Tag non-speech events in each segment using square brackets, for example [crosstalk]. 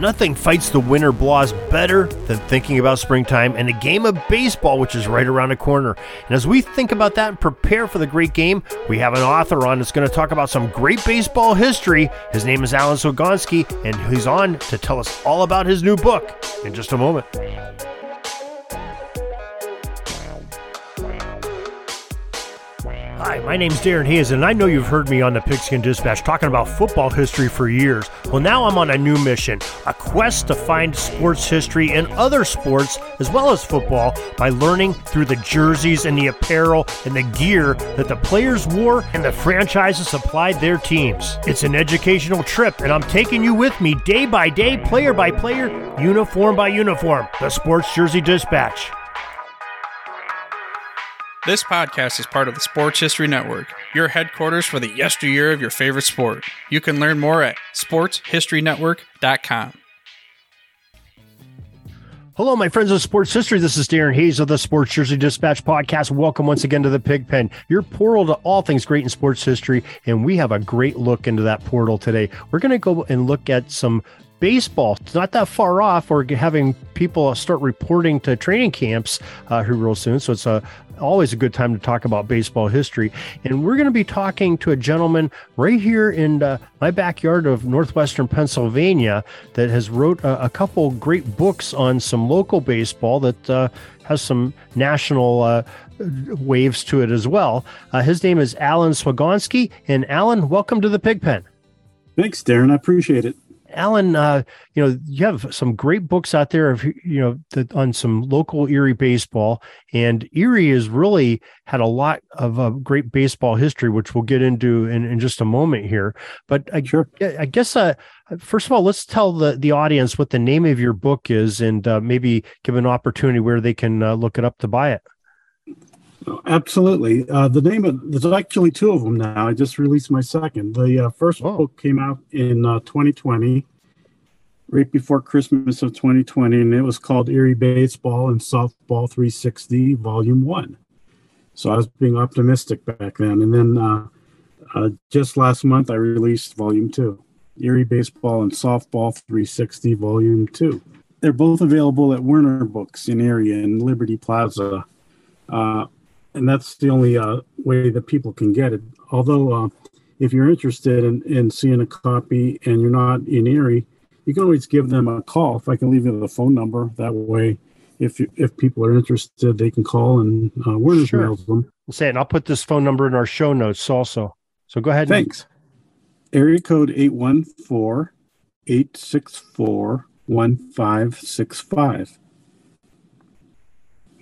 Nothing fights the winter blahs better than thinking about springtime and a game of baseball, which is right around the corner. And as we think about that and prepare for the great game, we have an author on that's going to talk about some great baseball history. His name is Alan Swigonski, and he's on to tell us all about his new book in just a moment. Hi, my name's Darren Hayes, and I know you've heard me on the Pigskin Dispatch talking about football history for years. Well, now I'm on a new mission a quest to find sports history in other sports as well as football by learning through the jerseys and the apparel and the gear that the players wore and the franchises supplied their teams. It's an educational trip, and I'm taking you with me day by day, player by player, uniform by uniform. The Sports Jersey Dispatch. This podcast is part of the Sports History Network, your headquarters for the yesteryear of your favorite sport. You can learn more at sportshistorynetwork.com. Hello, my friends of sports history. This is Darren Hayes of the Sports Jersey Dispatch podcast. Welcome once again to the Pigpen, your portal to all things great in sports history. And we have a great look into that portal today. We're going to go and look at some baseball. It's not that far off. We're having people start reporting to training camps uh, here real soon. So it's a, always a good time to talk about baseball history. And we're going to be talking to a gentleman right here in uh, my backyard of northwestern Pennsylvania that has wrote a, a couple great books on some local baseball that uh, has some national uh, waves to it as well. Uh, his name is Alan Swigonski. And Alan, welcome to the Pigpen. Thanks, Darren. I appreciate it. Alan, uh, you know, you have some great books out there of, you know, the, on some local Erie baseball. And Erie has really had a lot of uh, great baseball history, which we'll get into in, in just a moment here. But I, sure. I guess, uh, first of all, let's tell the, the audience what the name of your book is and uh, maybe give an opportunity where they can uh, look it up to buy it. Absolutely. Uh, the name of there's actually two of them now. I just released my second. The uh, first book came out in uh, 2020, right before Christmas of 2020, and it was called Erie Baseball and Softball 360 Volume One. So I was being optimistic back then, and then uh, uh, just last month I released Volume Two, Erie Baseball and Softball 360 Volume Two. They're both available at Werner Books in Erie and Liberty Plaza. Uh, and that's the only uh, way that people can get it. Although, uh, if you're interested in, in seeing a copy and you're not in Erie, you can always give them a call. If I can leave you the phone number, that way, if if people are interested, they can call and uh, Werner's sure. mails them. Say, and I'll put this phone number in our show notes also. So go ahead. Thanks. And... Area code 814 864 1565.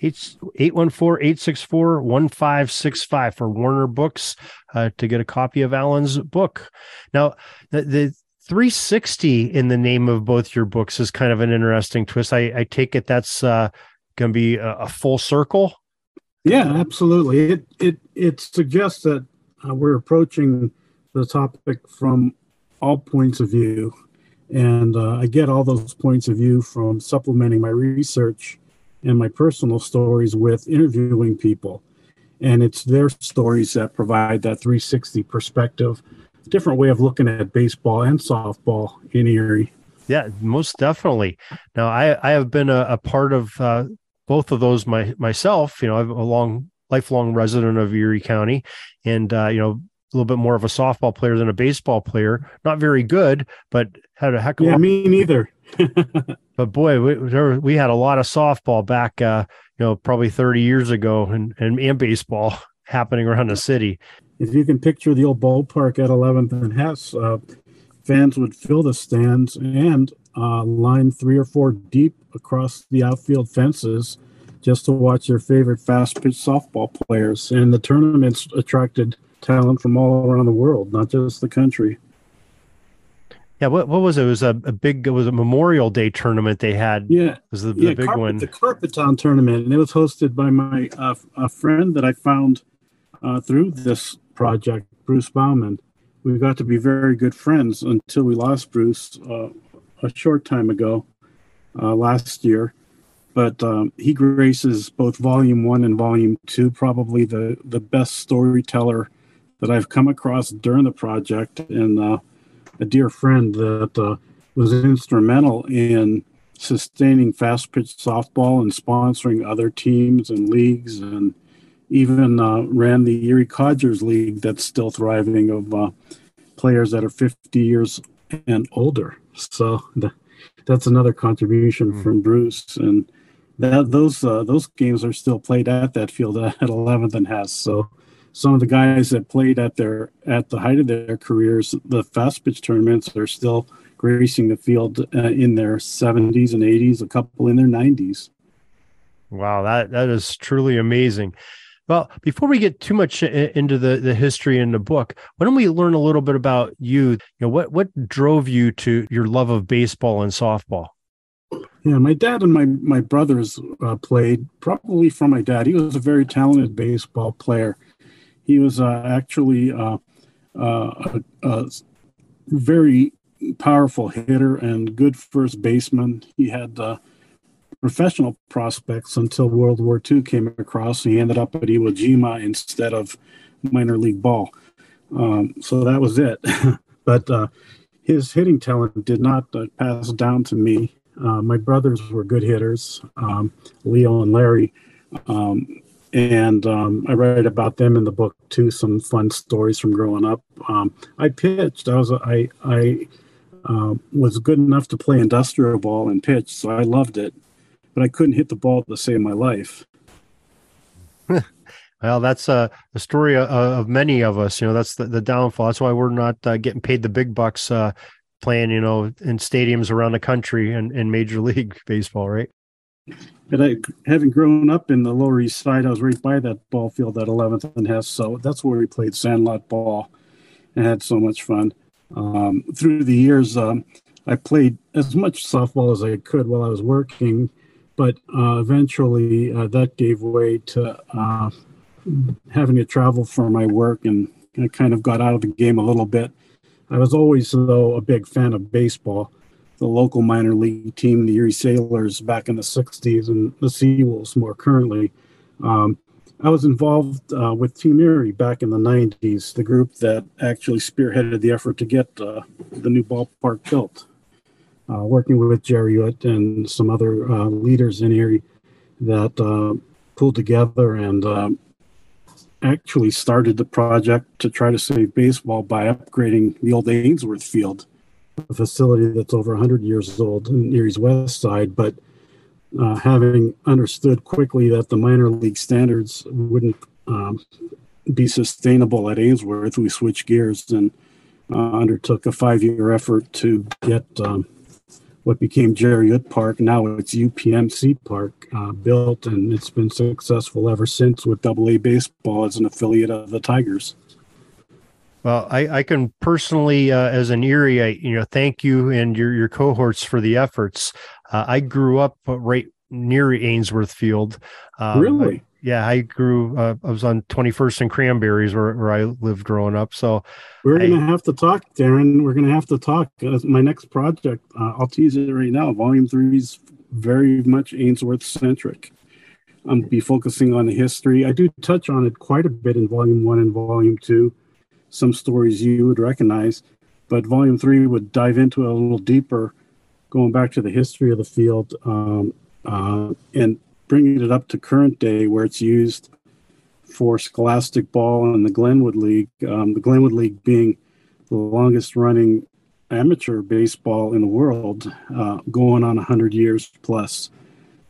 814-864-1565 for Werner Books uh, to get a copy of Alan's book. Now, the, the 360 in the name of both your books is kind of an interesting twist. I, I take it that's uh, going to be a, a, full circle. Yeah, absolutely. It it it suggests that uh, we're approaching the topic from all points of view, and uh, I get all those points of view from supplementing my research and my personal stories with interviewing people. And it's their stories that provide that 360 perspective, different way of looking at baseball and softball in Erie. Yeah, most definitely. Now, I, I have been a, a part of uh, both of those my, myself. You know, I'm a long, lifelong resident of Erie County, and uh, you know, a little bit more of a softball player than a baseball player. Not very good, but had a heck of yeah, a me neither. [laughs] but boy, we, we had a lot of softball back, uh, you know, probably 30 years ago, and, and and baseball [laughs] happening around the city. If you can picture the old ballpark at 11th and Hess, uh, fans would fill the stands and uh, line three or four deep across the outfield fences just to watch their favorite fast pitch softball players. And the tournaments attracted talent from all around the world, not just the country. Yeah, what what was it? It was a, a big it was a Memorial Day tournament they had. Yeah, was the, yeah, the big Carpet, one. the Carpet Town tournament, and it was hosted by my uh, a friend that I found uh, through this project, Bruce Bauman. We got to be very good friends until we lost Bruce uh, a short time ago, uh, last year. But um, he graces both Volume One and Volume Two, probably the the best storyteller that I've come across during the project, and uh, a dear friend that uh, was instrumental in sustaining fast pitch softball and sponsoring other teams and leagues and even uh, ran the Erie Codgers League that's still thriving of uh, players that are 50 years and older. So the, that's another contribution Mm. from Bruce. And that those uh, those games are still played at that field at 11th and Hess. So some of the guys that played at their at the height of their careers, the fast pitch tournaments are still gracing the field uh, in their 70s and 80s, a couple in their 90s. Wow, that that is truly amazing. Well, before we get too much into the the history in the book, why don't we learn a little bit about you? You know, what what drove you to your love of baseball and softball? Yeah, my dad and my my brothers uh, played. Probably from my dad, he was a very talented baseball player. He was uh, actually uh, uh, a, a very powerful hitter and good first baseman. He had uh, professional prospects until World War II came across. He ended up at Iwo Jima instead of minor league ball. Um, so that was it. [laughs] but uh, his hitting talent did not uh, pass down to me. My brothers were good hitters, um, Leo and Larry. Um, and um, I write about them in the book too. Some fun stories from growing up. Um, I pitched. I was I I uh, was good enough to play industrial ball and pitch, so I loved it. But I couldn't hit the ball to save my life. [laughs] Well, that's uh, a story of, of many of us. You know, that's the, the downfall. That's why we're not uh, getting paid the big bucks uh, playing, you know, in stadiums around the country and in Major [laughs] League Baseball, right? But I, having grown up in the Lower East Side, I was right by that ball field at 11th and Hess, so that's where we played sandlot ball and had so much fun. Um, through the years, um, I played as much softball as I could while I was working, but uh, eventually uh, that gave way to uh, having to travel for my work, and I kind of got out of the game a little bit. I was always, though, a big fan of baseball the local minor league team, the Erie Sailors, back in the 60s, and the Seawolves more currently. Um, I was involved uh, with Team Erie back in the 90s, the group that actually spearheaded the effort to get uh, the new ballpark built. Uh, working with Jerry Uht and some other uh, leaders in Erie that uh, pulled together and um, actually started the project to try to save baseball by upgrading the old Ainsworth Field a facility that's over 100 years old in Erie's west side, but uh, having understood quickly that the minor league standards wouldn't um, be sustainable at Ainsworth, we switched gears and uh, undertook a five-year effort to get um, what became Jerry Uht Park. Now it's UPMC Park uh, built, and it's been successful ever since with Double A baseball as an affiliate of the Tigers. Well, I, I can personally, uh, as an Erie, I, you know, thank you and your your cohorts for the efforts. Uh, I grew up right near Ainsworth Field. Um, really? yeah, I grew. Uh, I was on 21st and Cranberries where, where I lived growing up. So We're I- going to have to talk, Darren. We're going to have to talk. Uh, my next project, uh, I'll tease it right now. Volume three is very much Ainsworth centric. I'm be focusing on the history. I do touch on it quite a bit in volume one and volume two. Some stories you would recognize, but volume three would dive into it a little deeper, going back to the history of the field um, uh, and bringing it up to current day where it's used for scholastic ball and the Glenwood League. Um, the Glenwood League being the longest running amateur baseball in the world, uh, going on 100 years plus.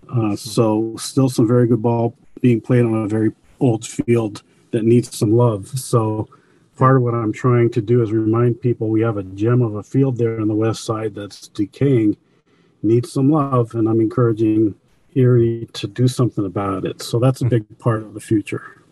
Uh, so, still some very good ball being played on a very old field that needs some love. So, part of what I'm trying to do is remind people we have a gem of a field there on the west side that's decaying, needs some love, and I'm encouraging Erie to do something about it. So, that's a big part of the future.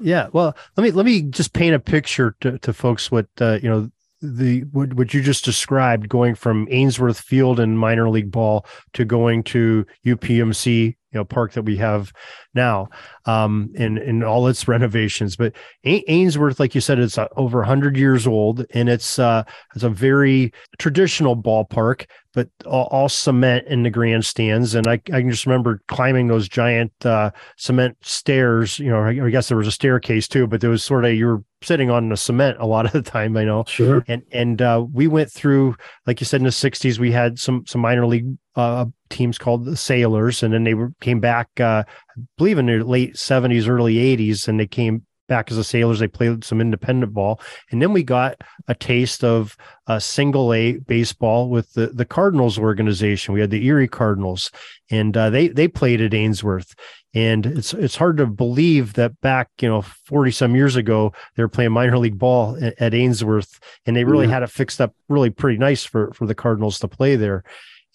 Yeah, well, let me let me just paint a picture to, to folks what uh, you know the what, what you just described, going from Ainsworth Field in minor league ball to going to UPMC you know park that we have now um in in all its renovations. But ainsworth like you said it's uh, over 100 years old and it's uh it's a very traditional ballpark but all, all, cement in the grandstands. And I, I can just remember climbing those giant uh cement stairs you know I, I guess there was a staircase too but there was sort of you were sitting on the cement a lot of the time i know. Sure. And and uh we went through like you said in the 60s we had some some minor league uh, teams called the Sailors, and then they were, came back, uh, I believe, in the late '70s, early '80s, and they came back as the Sailors. They played some independent ball, and then we got a taste of a single A baseball with the the Cardinals organization. We had the Erie Cardinals, and uh, they they played at Ainsworth. And it's it's hard to believe that back you know forty some years ago they were playing minor league ball at, at Ainsworth, and they really yeah. had it fixed up really pretty nice for for the Cardinals to play there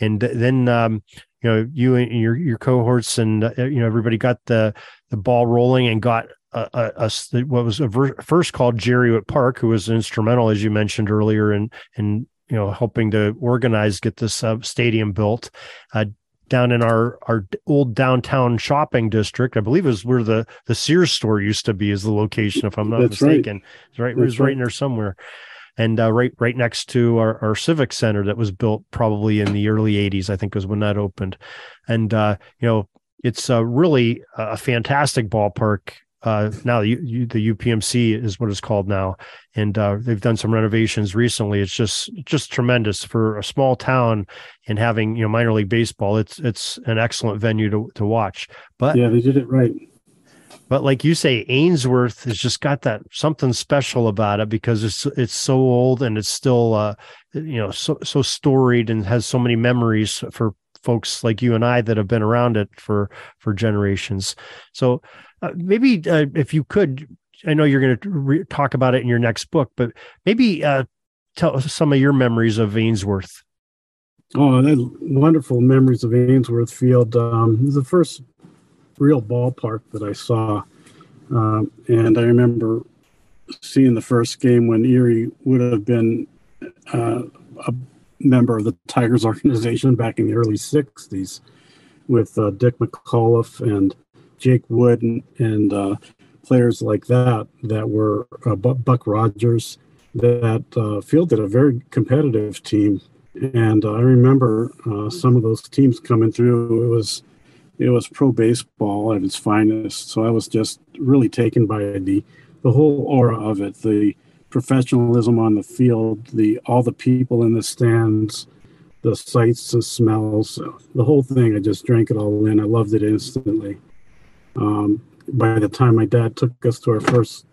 and then um, you know you and your your cohorts and uh, you know everybody got the the ball rolling and got a, a, a what was ver- first called Jerry Uht Park, who was instrumental as you mentioned earlier in in you know helping to organize get this uh, stadium built. Uh, down in our our old downtown shopping district. I believe is where the the Sears store used to be. Is the location, if I'm not That's mistaken. Right. It's right. That's it was right. right in there somewhere and uh, right right next to our, our civic center that was built probably in the early 80s i think was when that opened and uh, you know it's uh, really a fantastic ballpark uh, now the, the UPMC is what it's called now, and uh, they've done some renovations recently. It's just just tremendous for a small town and having you know minor league baseball. It's it's an excellent venue to to watch. But yeah, they did it right. But like you say, Ainsworth has just got that something special about it because it's it's so old and it's still uh, you know so so storied and has so many memories for folks like you and I that have been around it for for generations. So uh, maybe uh, if you could, I know you're going to re- talk about it in your next book, but maybe uh, tell us some of your memories of Ainsworth. Oh, that wonderful memories of Ainsworth Field. Um, the first real ballpark that I saw. Um, and I remember seeing the first game when Erie would have been uh, a member of the Tigers [laughs] organization back in the early 60s with uh, Dick McAuliffe and Jake Wood and, and uh, players like that that were uh, Buck Rodgers that uh, fielded a very competitive team. And uh, I remember some of those teams coming through. It was it was pro baseball at its finest. So I was just really taken by the the whole aura of it, the professionalism on the field, the all the people in the stands, the sights, the smells, the whole thing. I just drank it all in. I loved it instantly. Um, by the time my dad took us to our first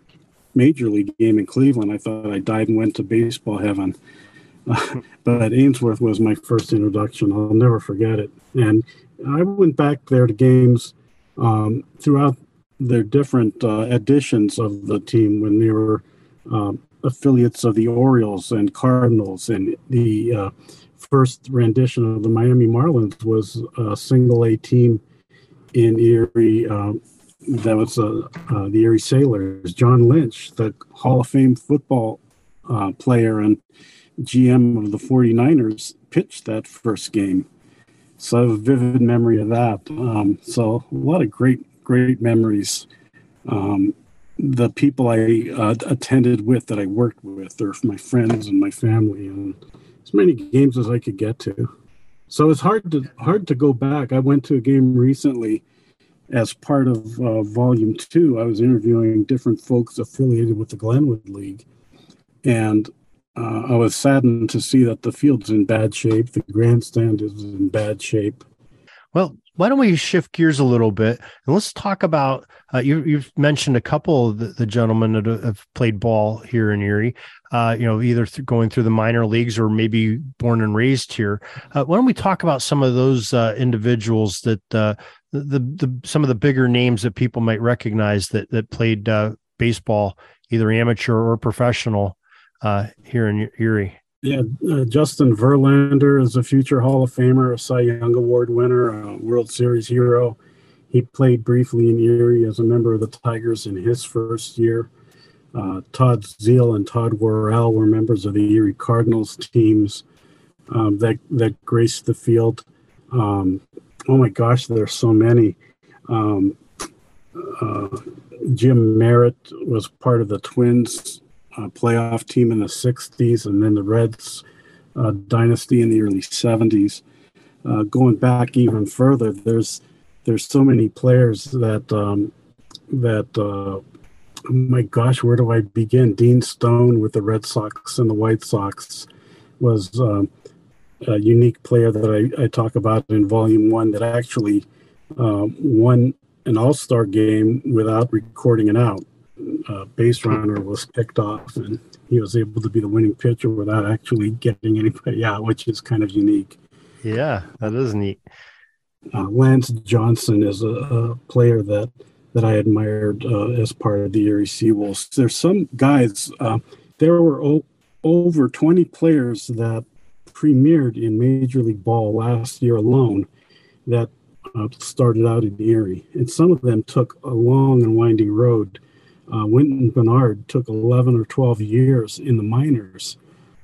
major league game in Cleveland, I thought I died and went to baseball heaven. Uh, [laughs] but Ainsworth was my first introduction. I'll never forget it. And I went back there to games um, throughout their different uh, editions of the team when they were um, affiliates of the Orioles and Cardinals, and the uh, first rendition of the Miami Marlins was a single A team in Erie. Uh, that was uh, uh, the Erie Sailors. John Lynch, the Hall of Fame football uh, player and GM of the 49ers, pitched that first game. So I have a vivid memory of that. Um, so a lot of great, great memories. Um, the people I uh, attended with that I worked with are my friends and my family, and as many games as I could get to. So it's hard to hard to go back. I went to a game recently as part of uh, Volume Two. I was interviewing different folks affiliated with the Glenwood League, and uh, I was saddened to see that the field's in bad shape. The grandstand is in bad shape. Well, why don't we shift gears a little bit and let's talk about uh, you, have mentioned a couple of the, the, gentlemen that have played ball here in Erie, uh, you know, either th- going through the minor leagues or maybe born and raised here. Uh, why don't we talk about some of those uh, individuals that uh, the, the, the, some of the bigger names that people might recognize that that played uh, baseball, either amateur or professional, here in Erie. Yeah, uh, Justin Verlander is a future Hall of Famer, a Cy Young Award winner, a World Series hero. He played briefly in Erie as a member of the Tigers in his first year. Uh, Todd Zeile and Todd Worrell were members of the Erie Cardinals teams um, that that graced the field. Um, oh my gosh, there's so many. Um, uh, Jim Merritt was part of the Twins uh, playoff team in the 60s, and then the Reds uh, dynasty in the early 70s. Uh, going back even further, there's there's so many players that um, that uh, oh my gosh, where do I begin? Dean Stone with the Red Sox and the White Sox was um, a unique player that I, I, talk about in Volume One that actually uh, won an All Star game without recording it out. Uh, base runner was picked off, and he was able to be the winning pitcher without actually getting anybody out, which is kind of unique. Yeah, that is neat. Uh, Lance Johnson is a, a, player that that I admired uh, as part of the Erie Seawolves. There's some guys. Uh, there were o- over 20 players that premiered in Major League Ball last year alone that uh, started out in Erie, and some of them took a long and winding road. Uh, Wynton Bernard took 11 or 12 years in the minors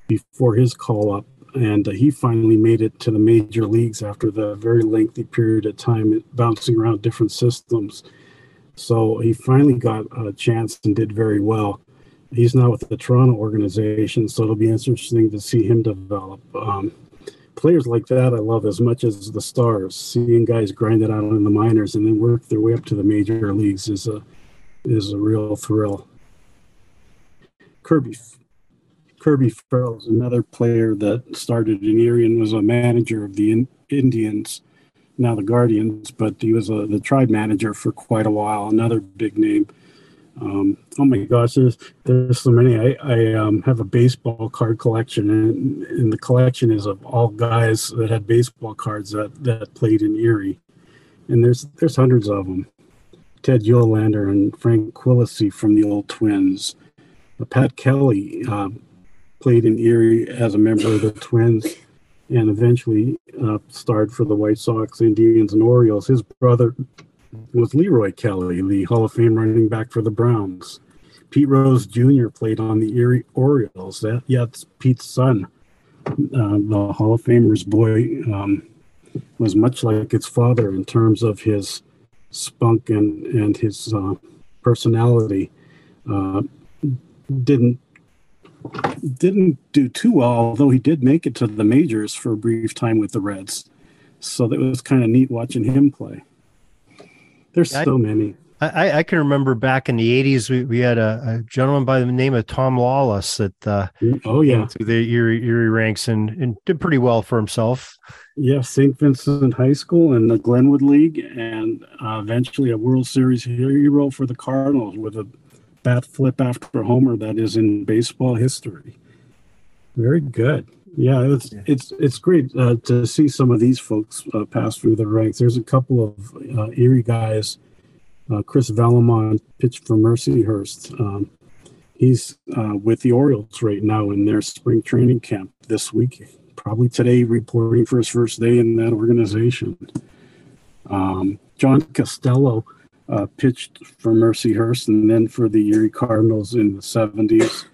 before his call up and uh, he finally made it to the major leagues after the very lengthy period of time bouncing around different systems. So he finally got a chance and did very well. He's now with the Toronto organization, so it'll be interesting to see him develop. Um, players like that I love as much as the stars. Seeing guys grind it out in the minors and then work their way up to the major leagues is a is a real thrill. Kirby Kirby Ferrell is another player that started in Erie and was a manager of the in- Indians, now the Guardians, but he was a, the tribe manager for quite a while. Another big name. Um, oh my gosh, there's there's so many. I, I um, have a baseball card collection, and, and the collection is of all guys that had baseball cards that, that played in Erie, and there's there's hundreds of them. Ted Uhlaender and Frank Quilici from the old Twins. Uh, Pat Kelly uh, played in Erie as a member of the Twins and eventually uh, starred for the White Sox, Indians, and Orioles. His brother was Leroy Kelly, the Hall of Fame running back for the Browns. Pete Rose Jr. played on the Erie Orioles. That, yeah, it's Pete's son. Uh, the Hall of Famer's boy um, was much like its father in terms of his spunk and, and his uh, personality. Uh, didn't didn't do too well, although he did make it to the majors for a brief time with the Reds. So that was kind of neat watching him play. There's so many. I, I, can remember back in the 80s, we, we had a, a gentleman by the name of Tom Lawless that uh, oh yeah through the Erie, Erie ranks and, and did pretty well for himself. Yeah, St. Vincent High School and the Glenwood League, and uh, eventually a World Series hero for the Cardinals with a bat flip after a homer that is in baseball history. Very good. Yeah, it's yeah. it's it's great uh, to see some of these folks uh, pass through the ranks. There's a couple of uh, Erie guys. Uh, Chris Vallimont pitched for Mercyhurst. Um, he's uh, with the Orioles right now in their spring training camp this week. Probably today, reporting for his first day in that organization. Um, John Costello uh, pitched for Mercyhurst and then for the Erie Cardinals in the 70s.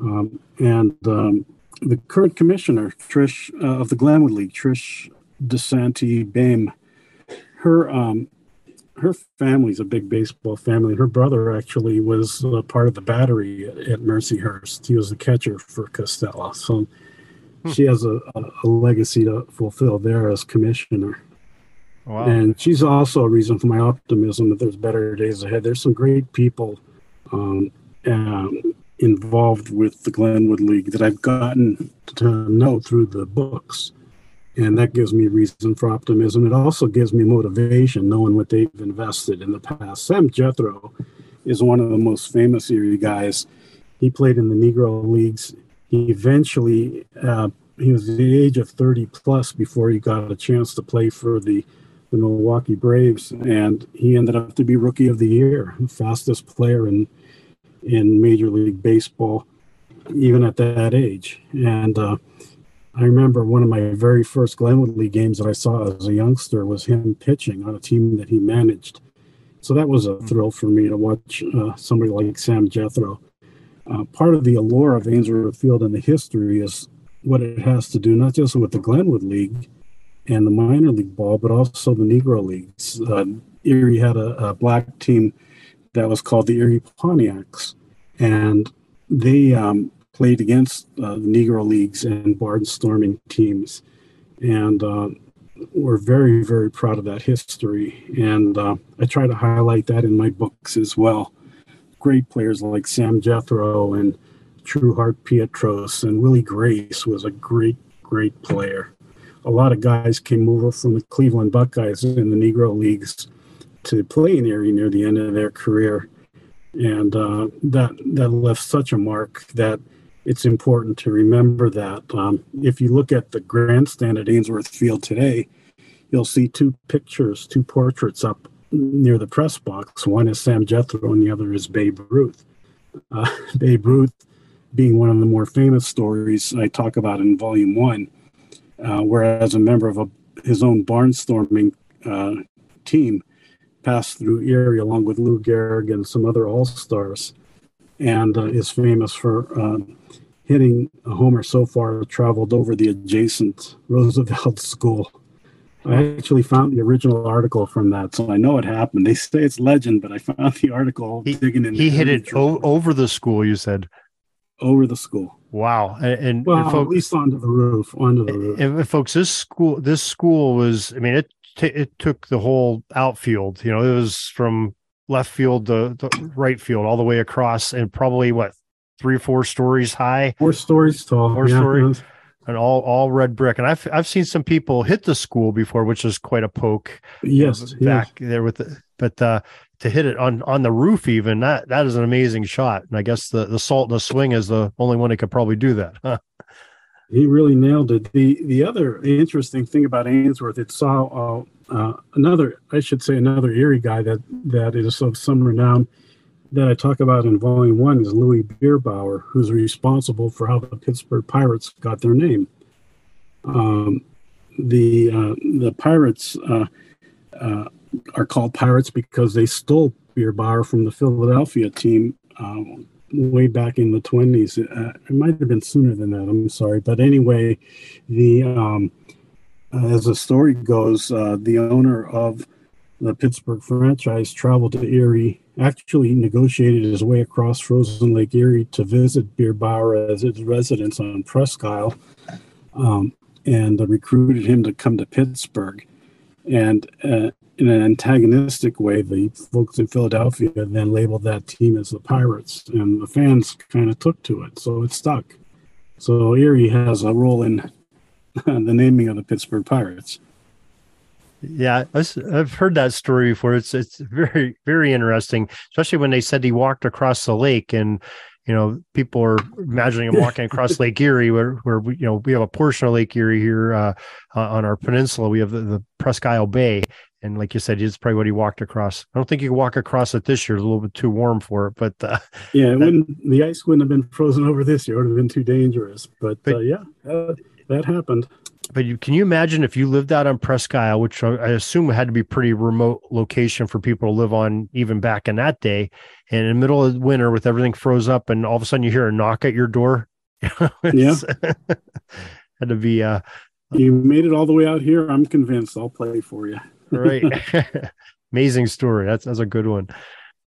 Um, and um, the current commissioner, Trish uh, of the Glenwood League, Trish DeSanti Bame, her um, her family's a big baseball family. Her brother actually was uh, part of the battery at, at Mercyhurst. He was the catcher for Costello. So hmm. she has a, a, a legacy to fulfill there as commissioner. Wow. And she's also a reason for my optimism that there's better days ahead. There's some great people um, um, involved with the Glenwood League that I've gotten to know through the books. And that gives me reason for optimism. It also gives me motivation knowing what they've invested in the past. Sam Jethroe is one of the most famous Erie guys. He played in the Negro Leagues. He eventually, uh, he was the age of 30 plus before he got a chance to play for the the Milwaukee Braves, and he ended up to be Rookie of the Year, fastest player in in Major League Baseball, even at that age. And uh, I remember one of my very first Glenwood League games that I saw as a youngster was him pitching on a team that he managed. So that was a thrill for me to watch uh, somebody like Sam Jethroe. uh, part of the allure of Ainsworth Field and the history is what it has to do not just with the Glenwood League and the minor league ball, but also the Negro Leagues. Uh, Erie had a, a, black team that was called the Erie Pontiacs, and they um, played against uh, the Negro Leagues and barnstorming teams. And uh, we're very, very proud of that history. And uh, I try to highlight that in my books as well. Great players like Sam Jethroe and Trueheart Pietros and Willie Grace was a great, great player. A lot of guys came over from the Cleveland Buckeyes in the Negro Leagues to play in Erie near the end of their career. And uh, that that left such a mark that it's important to remember that. Um, if you look at the grandstand at Ainsworth Field today, you'll see two pictures, two portraits up near the press box. One is Sam Jethroe, and the other is Babe Ruth. Uh, [laughs] Babe Ruth being one of the more famous stories I talk about in Volume One, uh, whereas a member of a, his own barnstorming uh, team passed through Erie along with Lou Gehrig and some other All Stars, and uh, is famous for uh, hitting a homer so far traveled over the adjacent Roosevelt [laughs] School. I actually found the original article from that, so I know it happened. They say it's legend, but I found the article he, digging in. He hit it o- over the school. You said over the school. Wow, and, and well, folks, at least onto the roof, onto the roof. And, folks, this school, this school was. I mean, it t- it took the whole outfield. You know, it was from left field to, to right field all the way across, and probably what three or four stories high, four stories tall, four yeah. stories, and all all red brick. And I've I've seen some people hit the school before, which is quite a poke. Yes, back yes. there with the but uh, to hit it on on the roof even that that is an amazing shot. And I guess the the salt and the swing is the only one that could probably do that. Huh? He really nailed it. the The other interesting thing about Ainsworth, it saw uh, uh, another, I should say, another Erie guy that that is of some renown that I talk about in volume one is Louis Bierbauer, who's responsible for how the Pittsburgh Pirates got their name. Um, the uh, the Pirates uh, uh, are called Pirates because they stole Bierbauer from the Philadelphia team uh, way back in the 20s. Uh, it might have been sooner than that. I'm sorry, but anyway, the um, as the story goes, the owner of the Pittsburgh franchise traveled to Erie, actually negotiated his way across Frozen Lake Erie to visit Bierbauer as his residence on Presque Isle, um, and uh, recruited him to come to Pittsburgh. And uh, in an antagonistic way, the folks in Philadelphia then labeled that team as the Pirates, and the fans kind of took to it, so it stuck. So Erie has a role in [laughs] the naming of the Pittsburgh Pirates. Yeah, I've heard that story before. It's it's very very interesting, especially when they said he walked across the lake, and you know people are imagining him walking across [laughs] Lake Erie, where where we, you know we have a portion of Lake Erie here uh, on our peninsula. We have the, the Presque Isle Bay, and like you said, it's probably what he walked across. I don't think you can walk across it this year; it's a little bit too warm for it. But uh, yeah, that, the ice wouldn't have been frozen over this year; it would have been too dangerous. But, but uh, yeah, uh, that happened but you, can you imagine if you lived out on Presque Isle, which I assume had to be pretty remote location for people to live on even back in that day, and in the middle of winter with everything froze up, and all of a sudden you hear a knock at your door. [laughs] yeah, [laughs] had to be. Uh, you made it all the way out here. I'm convinced. I'll play for you. right, [laughs] amazing story. That's that's a good one.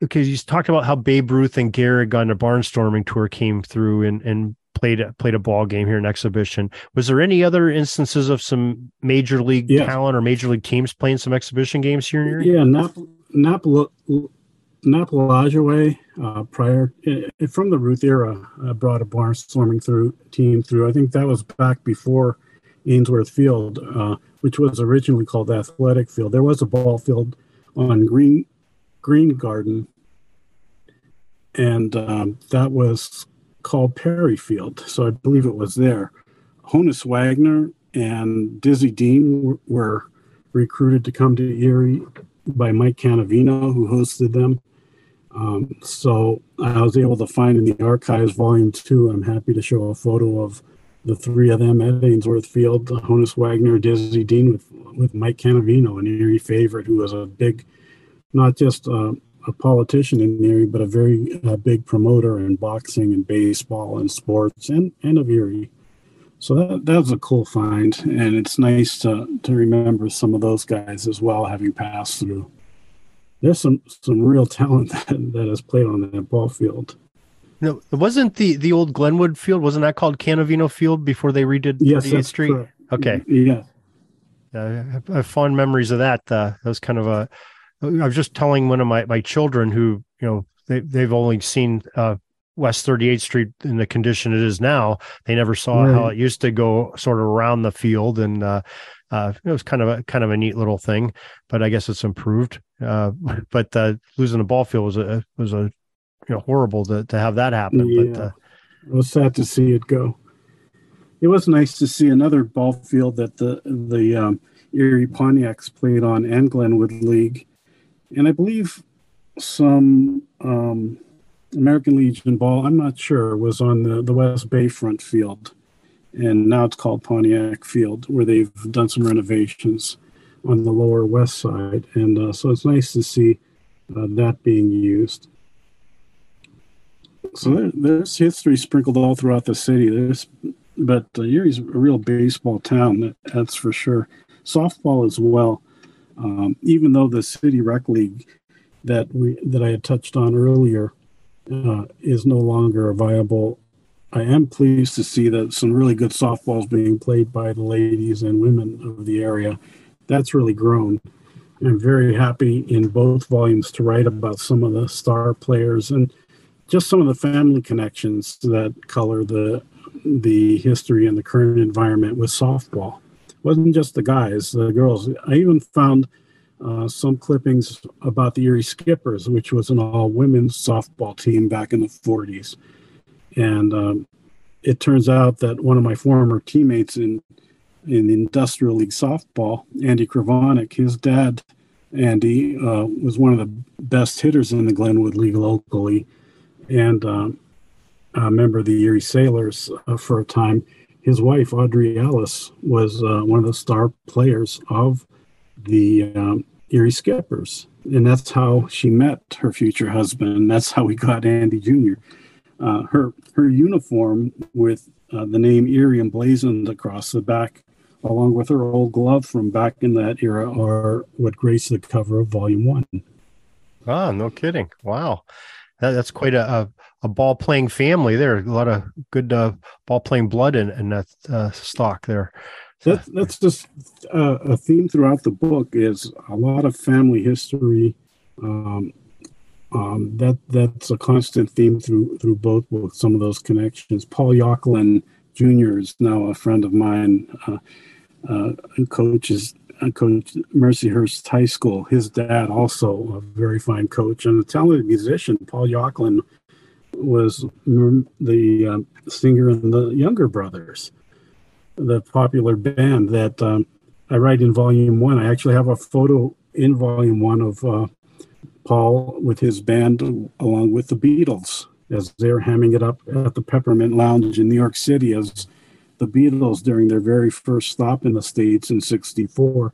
Okay, you talked about how Babe Ruth and Gehrig on a barnstorming tour came through and and played a, played a ball game here in exhibition. Was there any other instances of some major league yeah. talent or major league teams playing some exhibition games here? In yeah, Nap Nap Napolajaway, uh, prior uh, from the Ruth era, uh, brought a barnstorming through team through. I think that was back before Ainsworth Field, uh, which was originally called Athletic Field. There was a ball field on Green Green Garden, and um, that was called Perry Field. So I believe it was there. Honus Wagner and Dizzy Dean were recruited to come to Erie by Mike Canavino, who hosted them. Um, so I was able to find in the archives, volume two. I'm happy to show a photo of the three of them at Ainsworth Field: Honus Wagner, Dizzy Dean, with with Mike Canavino, an Erie favorite, who was a big, not just uh, a politician in Erie, but a very uh, big promoter in boxing and baseball and sports and, and of Erie. So that, that was a cool find. And it's nice to, to remember some of those guys as well, having passed through. There's some, some real talent [laughs] that, that has played on that ball field. No, it wasn't the the old Glenwood Field. Wasn't that called Canavino Field before they redid yes, 38th Street? Correct. Okay. Yeah. Uh, I have fond memories of that. Uh, that was kind of a. I was just telling one of my my children who you know they they've only seen uh, West 38th Street in the condition it is now. They never saw right. how it used to go sort of around the field, and uh, uh, it was kind of a kind of a neat little thing. But I guess it's improved. Uh, [laughs] but uh, losing the ball field was a was a you know horrible to to have that happen. Yeah. But uh, it was sad to see it go. It was nice to see another ball field that the the um, Erie Pontiacs played on and Glenwood League, and I believe some um, American Legion ball. I'm not sure was on the the West Bayfront field, and now it's called Pontiac Field, where they've done some renovations on the lower west side, and uh, so it's nice to see uh, that being used. So there, there's history sprinkled all throughout the city. There's, but uh, Erie's a real baseball town. That, that's for sure. Softball as well. Um, even though the city rec league that we that I had touched on earlier uh, is no longer viable. I am pleased to see that some really good softballs being played by the ladies and women of the area. That's really grown. I'm very happy in both volumes to write about some of the star players and just some of the family connections that color the the history and the current environment with softball. Wasn't just the guys, the girls. I even found uh, some clippings about the Erie Skippers, which was an all women's softball team back in the 40s. And um, it turns out that one of my former teammates in in industrial league softball, Andy Kravonik, his dad, Andy, uh, was one of the best hitters in the Glenwood League locally and a member of the Erie Sailors uh, for a time. His wife, Audrey Ellis, was uh, one of the star players of the um, Erie Skippers. And that's how she met her future husband. That's how we got Andy Jr. Uh, her her uniform with uh, the name Erie emblazoned across the back, along with her old glove from back in that era, are what grace the cover of Volume One. Ah, no kidding! Wow, that, that's quite a, a, a ball playing family there. A lot of good uh, ball playing blood in, in that uh, stock there. That's that's just uh, a theme throughout the book is a lot of family history. Um, um, that that's a constant theme through through both books. Some of those connections. Paul Yocklin Jr. is now a friend of mine. Uh, uh, coaches coach Mercyhurst High School. His dad, also a very fine coach and a talented musician, Paul Yocklin, was the uh, singer in the Younger Brothers, the popular band that um, I write in Volume One. I actually have a photo in Volume One of uh, Paul with his band along with the Beatles as they're hamming it up at the Peppermint Lounge in New York City as the Beatles during their very first stop in the States in 64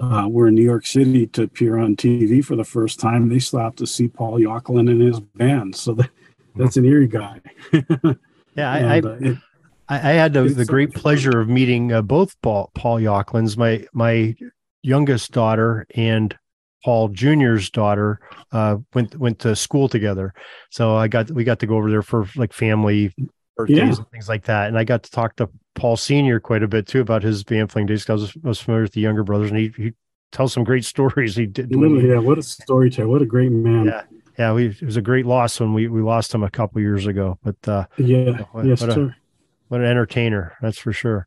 uh, were in New York City to appear on TV for the first time. They stopped to see Paul Yocklin and his band. So that, that's an Erie guy. [laughs] yeah, I, and, uh, it, I, I, had the, the great pleasure of meeting uh, both Paul, Paul Yocklins, my, my youngest daughter and Paul Jr.'s daughter uh, went went to school together. So I got we got to go over there for like family birthdays yeah. and things like that. And I got to talk to Paul Senior quite a bit too about his band playing days. I was, I was familiar with the younger brothers, and he, he tells some great [laughs] stories. He did. yeah, what a storyteller! What a great man. Yeah, yeah. We, it was a great loss when we we lost him a couple years ago. But uh, yeah, what, yes, what, a, what an entertainer, that's for sure.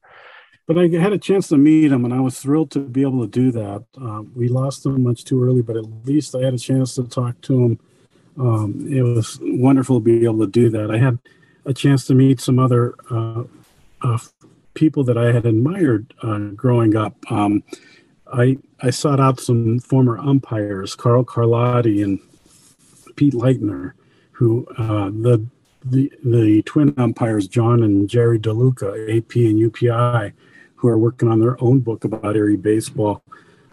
But I had a chance to meet him, and I was thrilled to be able to do that. Um, we lost him much too early, but at least I had a chance to talk to him. Um, it was wonderful to be able to do that. I had a chance to meet some other uh, uh, people that I had admired uh, growing up. Um, I I sought out some former umpires, Carl Carlotti and Pete Leitner, who uh, the the the twin umpires John and Jerry DeLuca, AP and UPI, who are working on their own book about Erie baseball,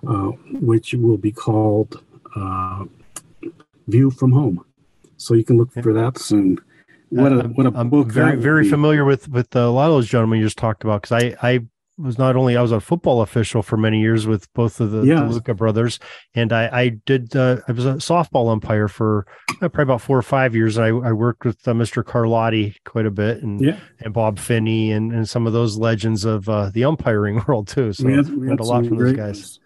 uh, which will be called uh, View from Home. So you can look for that soon. What a what a I'm book! very very familiar with with a lot of those gentlemen you just talked about because I I was not only I was a football official for many years with both of the, the Luca brothers, and I I did uh, I was a softball umpire for uh, probably about four or five years. I, I worked with uh, Mr. Carlotti quite a bit, and yeah. and Bob Finney, and, and some of those legends of uh, the umpiring [laughs] world too. So we had, we had a lot from those guys.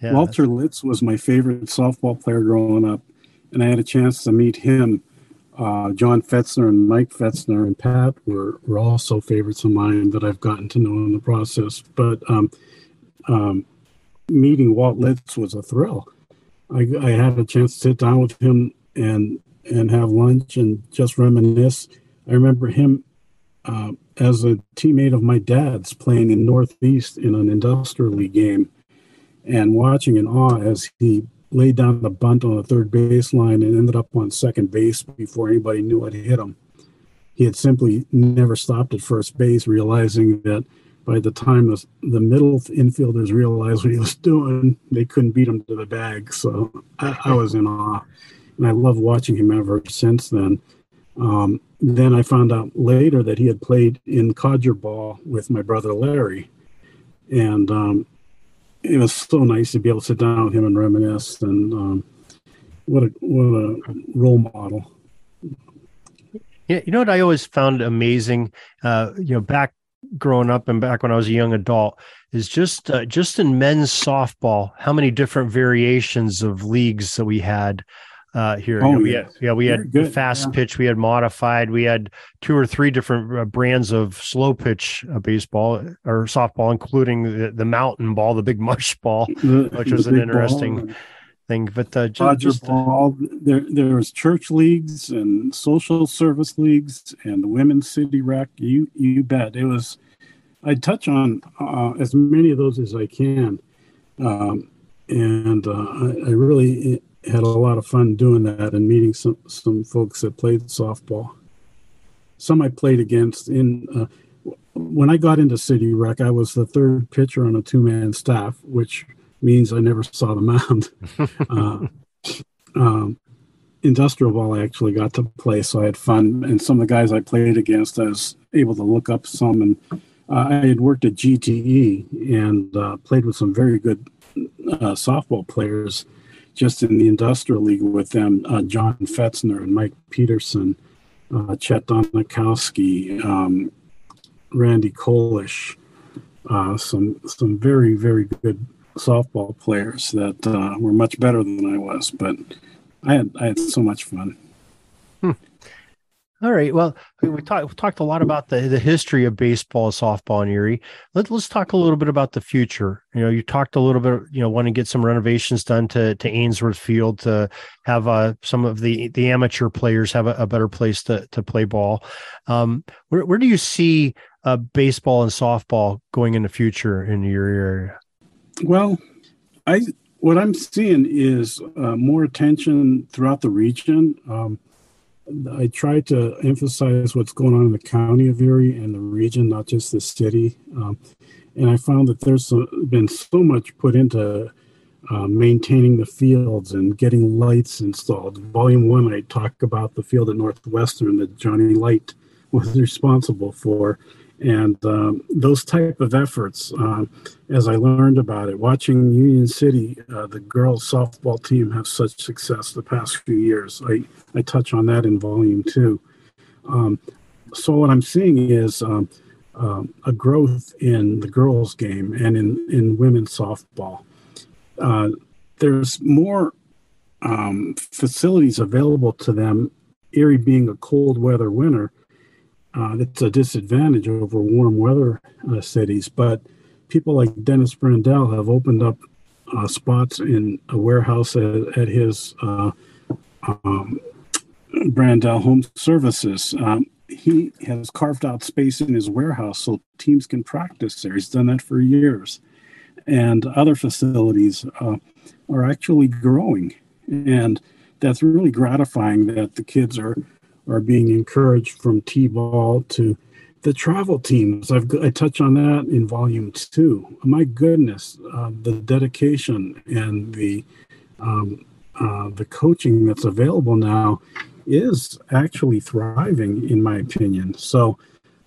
Yeah, Walter Litz was my favorite softball player growing up, and I had a chance to meet him uh, John Fetzner and Mike Fetzner and Pat were, were also favorites of mine that I've gotten to know in the process. But um, um, meeting Walt Litz was a thrill. I, I, had a chance to sit down with him and and have lunch and just reminisce. I remember him uh, as a teammate of my dad's playing in Northeast in an industrial league game and watching in awe as he laid down the bunt on the third baseline and ended up on second base before anybody knew it hit him. He had simply never stopped at first base, realizing that by the time the, the middle infielders realized what he was doing, they couldn't beat him to the bag. So I, I was in awe. And I love watching him ever since then. Um, then I found out later that he had played in Codger ball with my brother Larry. And um, it was so nice to be able to sit down with him and reminisce. And um, what a what a role model. Yeah, you know what I always found amazing. Uh, you know, back growing up and back when I was a young adult, is just uh, just in men's softball, how many different variations of leagues that we had uh, here. Oh, you know, we yeah. had, yeah, we had good. fast yeah. pitch, we had modified, we had two or three different uh, brands of slow pitch uh, baseball or softball, including the, the mountain ball, the big [laughs] mush ball, The- which was an interesting ball, thing. But uh, ju- Dodger just, uh, ball. There, there was church leagues and social service leagues and the women's city rec. You, you bet. It was. I touch on uh, as many of those as I can, um, and uh, I, I really had a lot of fun doing that and meeting some some folks that played softball. Some I played against in. Uh, when I got into City Rec, I was the third pitcher on a two man staff, which means I never saw the mound. [laughs] uh, um, industrial ball I actually got to play, so I had fun. And some of the guys I played against, I was able to look up some. And uh, I had worked at GTE and uh, played with some very good uh, softball players just in the industrial league with them. Uh, John Fetzner and Mike Peterson, uh, Chet Donikowski, um, Randy Kolish, uh, some some very very good softball players that uh, were much better than I was, but I had I had so much fun. All right. Well, we, talked talked a lot about the, the history of baseball, softball in Erie. Let, let's talk a little bit about the future. You know, you talked a little bit, you know, want to get some renovations done to to Ainsworth Field to have uh, some of the the amateur players have a, a better place to to play ball. Um, where where do you see uh, baseball and softball going in the future in your area? Well, I what I'm seeing is uh, more attention throughout the region. Um, I try to emphasize what's going on in the county of Erie and the region, not just the city. Um, and I found that there's been so much put into uh, maintaining the fields and getting lights installed. Volume one, I talk about the field at Northwestern that Johnny Light was responsible for, and um, those type of efforts. Um, as I learned about it, watching Union City, uh, the girls softball team have such success the past few years. I I touch on that in volume two. Um, so what I'm seeing is um, um, a growth in the girls game and in in women's softball. Uh, there's more um, facilities available to them. Erie being a cold weather winter, uh, it's a disadvantage over warm weather uh, cities. But people like Dennis Brandell have opened up uh, spots in a warehouse at, at his uh, um, Brandell Home Services. Um, he has carved out space in his warehouse so teams can practice there. He's done that for years. And other facilities uh, are actually growing. And that's really gratifying that the kids are are being encouraged from t-ball to the travel teams. I've I touch on that in volume two. My goodness, uh, the dedication and the um, uh, the coaching that's available now is actually thriving, in my opinion. So,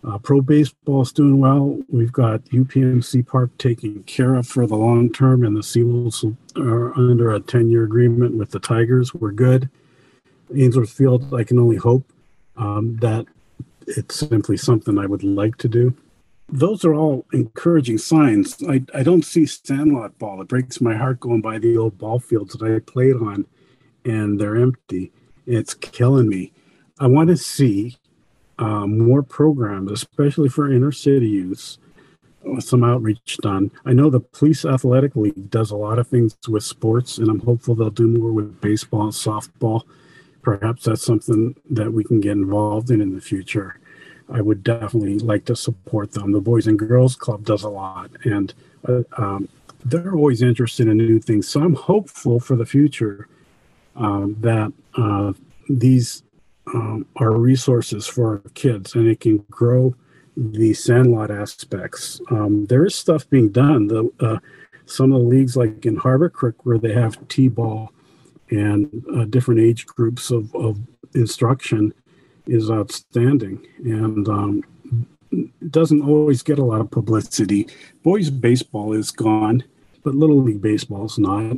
uh, pro baseball is doing well. We've got UPMC Park taken care of for the long term, and the Seawolves are under a 10 year agreement with the Tigers. We're good. Ainsworth Field, I can only hope um, that it's simply something I would like to do. Those are all encouraging signs. I, I don't see Sandlot ball. It breaks my heart going by the old ball fields that I played on, and they're empty. It's killing me. I want to see um, more programs, especially for inner city youth, some outreach done. I know the Police Athletic League does a lot of things with sports, and I'm hopeful they'll do more with baseball and softball. Perhaps that's something that we can get involved in in the future. I would definitely like to support them. The Boys and Girls Club does a lot, and uh, um, they're always interested in new things. So I'm hopeful for the future um, that uh, these um, are resources for our kids, and it can grow the sandlot aspects. Um, there is stuff being done. The uh, some of the leagues, like in Harbor Creek, where they have t-ball and uh, different age groups of, of instruction is outstanding and um, doesn't always get a lot of publicity. Boys baseball is gone, but Little League baseball is not.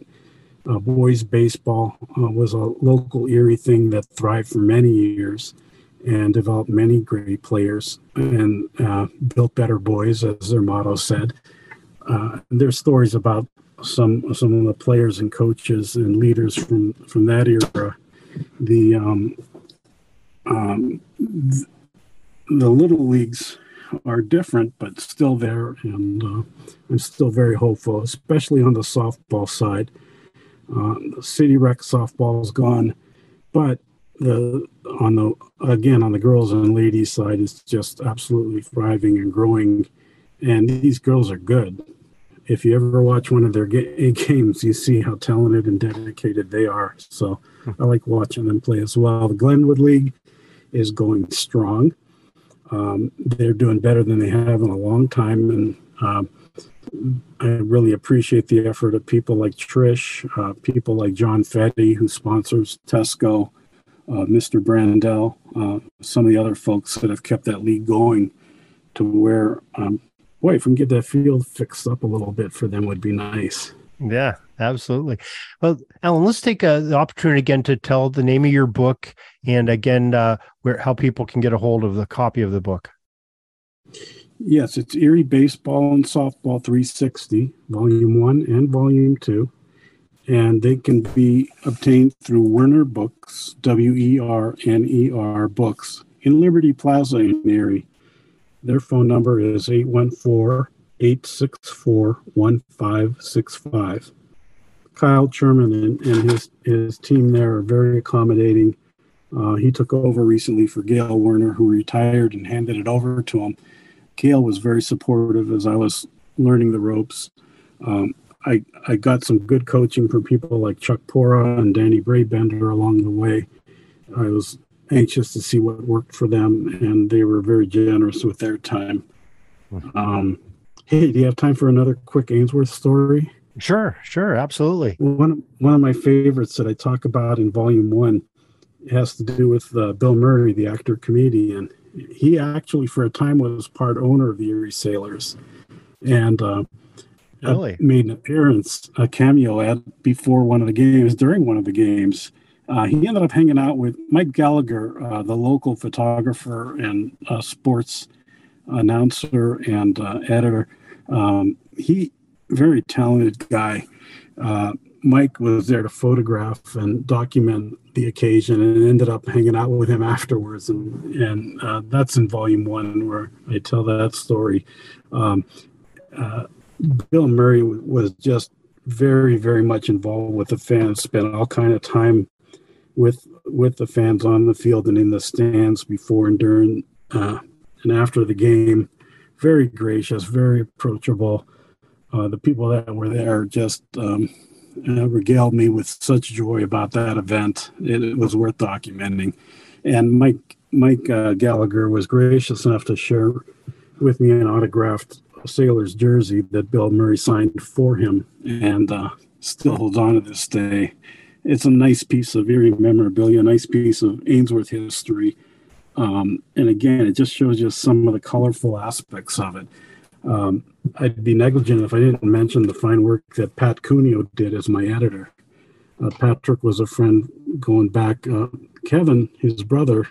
Uh, boys baseball uh, was a local Erie thing that thrived for many years and developed many great players and uh, built better boys, as their motto said. Uh, there's stories about some some of the players and coaches and leaders from from that era. The um, um, th- the little leagues are different, but still there, and uh, I'm still very hopeful, especially on the softball side. Uh, city rec softball is gone, but the on the again on the girls and ladies side is just absolutely thriving and growing, and these girls are good. If you ever watch one of their ga- [laughs] games, you see how talented and dedicated they are. So I like watching them play as well. The Glenwood League is going strong. Um, they're doing better than they have in a long time, and um, I really appreciate the effort of people like Trish, uh, people like John Fetty, who sponsors Tesco, uh, Mr. Brandell, uh, some of the other folks that have kept that league going to where, um, boy, if we can get that field fixed up a little bit for them, would be nice. Yeah, absolutely. Well, Alan, let's take uh, the opportunity again to tell the name of your book and again uh, where how people can get a hold of the copy of the book. Yes, it's Erie Baseball and Softball 360, Volume 1 and Volume 2. And they can be obtained through Werner Books, W E R N E R Books, in Liberty Plaza in Erie. Their phone number is 814 864 1565. Kyle Sherman and, and, his, his team there are very accommodating. Uh, he took over recently for Gail Werner, who retired and handed it over to him. Gail was very supportive as I was learning the ropes. Um, I, I got some good coaching from people like Chuck Pora and Danny Braybender along the way. I was anxious to see what worked for them, and they were very generous with their time. Um, hey, do you have time for another quick Ainsworth story? Sure, sure, absolutely. One one of my favorites that I talk about in Volume One has to do with uh, Bill Murray, the actor comedian. He actually, for a time, was part owner of the Erie Sailors, and uh, really made an appearance, a cameo ad before one of the games, during one of the games. Uh, he ended up hanging out with Mike Gallagher, uh, the local photographer and uh, sports announcer and uh, editor. Um, he very talented guy. Uh, Mike was there to photograph and document the occasion, and ended up hanging out with him afterwards, and and uh, that's in volume one where I tell that story. Um, Bill Murray was just very, very much involved with the fans. Spent all kind of time with with the fans on the field and in the stands before and during uh, and after the game. Very gracious, very approachable. Uh, the people that were there just um, regaled me with such joy about that event. It, it was worth documenting. And Mike Mike uh, Gallagher was gracious enough to share with me an autographed Sailors jersey that Bill Murray signed for him, and uh, still holds on to this day. It's a nice piece of Erie memorabilia, a nice piece of Ainsworth history. Um, and again, it just shows you some of the colorful aspects of it. Um, I'd be negligent if I didn't mention the fine work that Pat Cuneo did as my editor. Uh, Patrick was a friend going back. Uh, Kevin, his brother,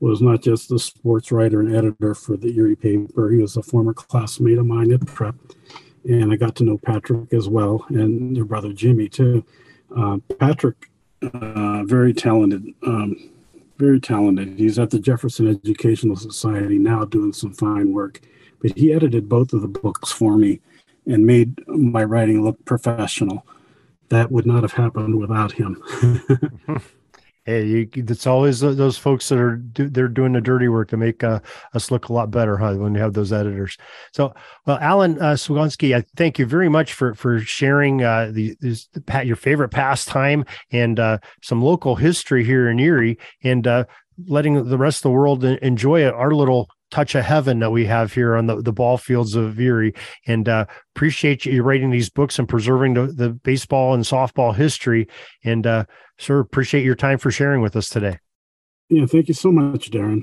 was not just a sports writer and editor for the Erie paper. He was a former classmate of mine at prep, and I got to know Patrick as well, and your brother Jimmy too. Uh, Patrick, uh, very talented, um, very talented. He's at the Jefferson Educational Society now, doing some fine work. But he edited both of the books for me, and made my writing look professional. That would not have happened without him. [laughs] Hey, you, it's always those folks that are do, they're doing the dirty work to make uh, us look a lot better, huh? When you have those editors. So, well, Alan uh, Swigonski, I thank you very much for for sharing uh, the this, your favorite pastime and uh, some local history here in Erie, and uh, letting the rest of the world enjoy our little touch of heaven that we have here on the, the ball fields of Erie. And uh, appreciate you writing these books and preserving the, the baseball and softball history. And uh, sir, appreciate your time for sharing with us today. Yeah, thank you so much, Darren.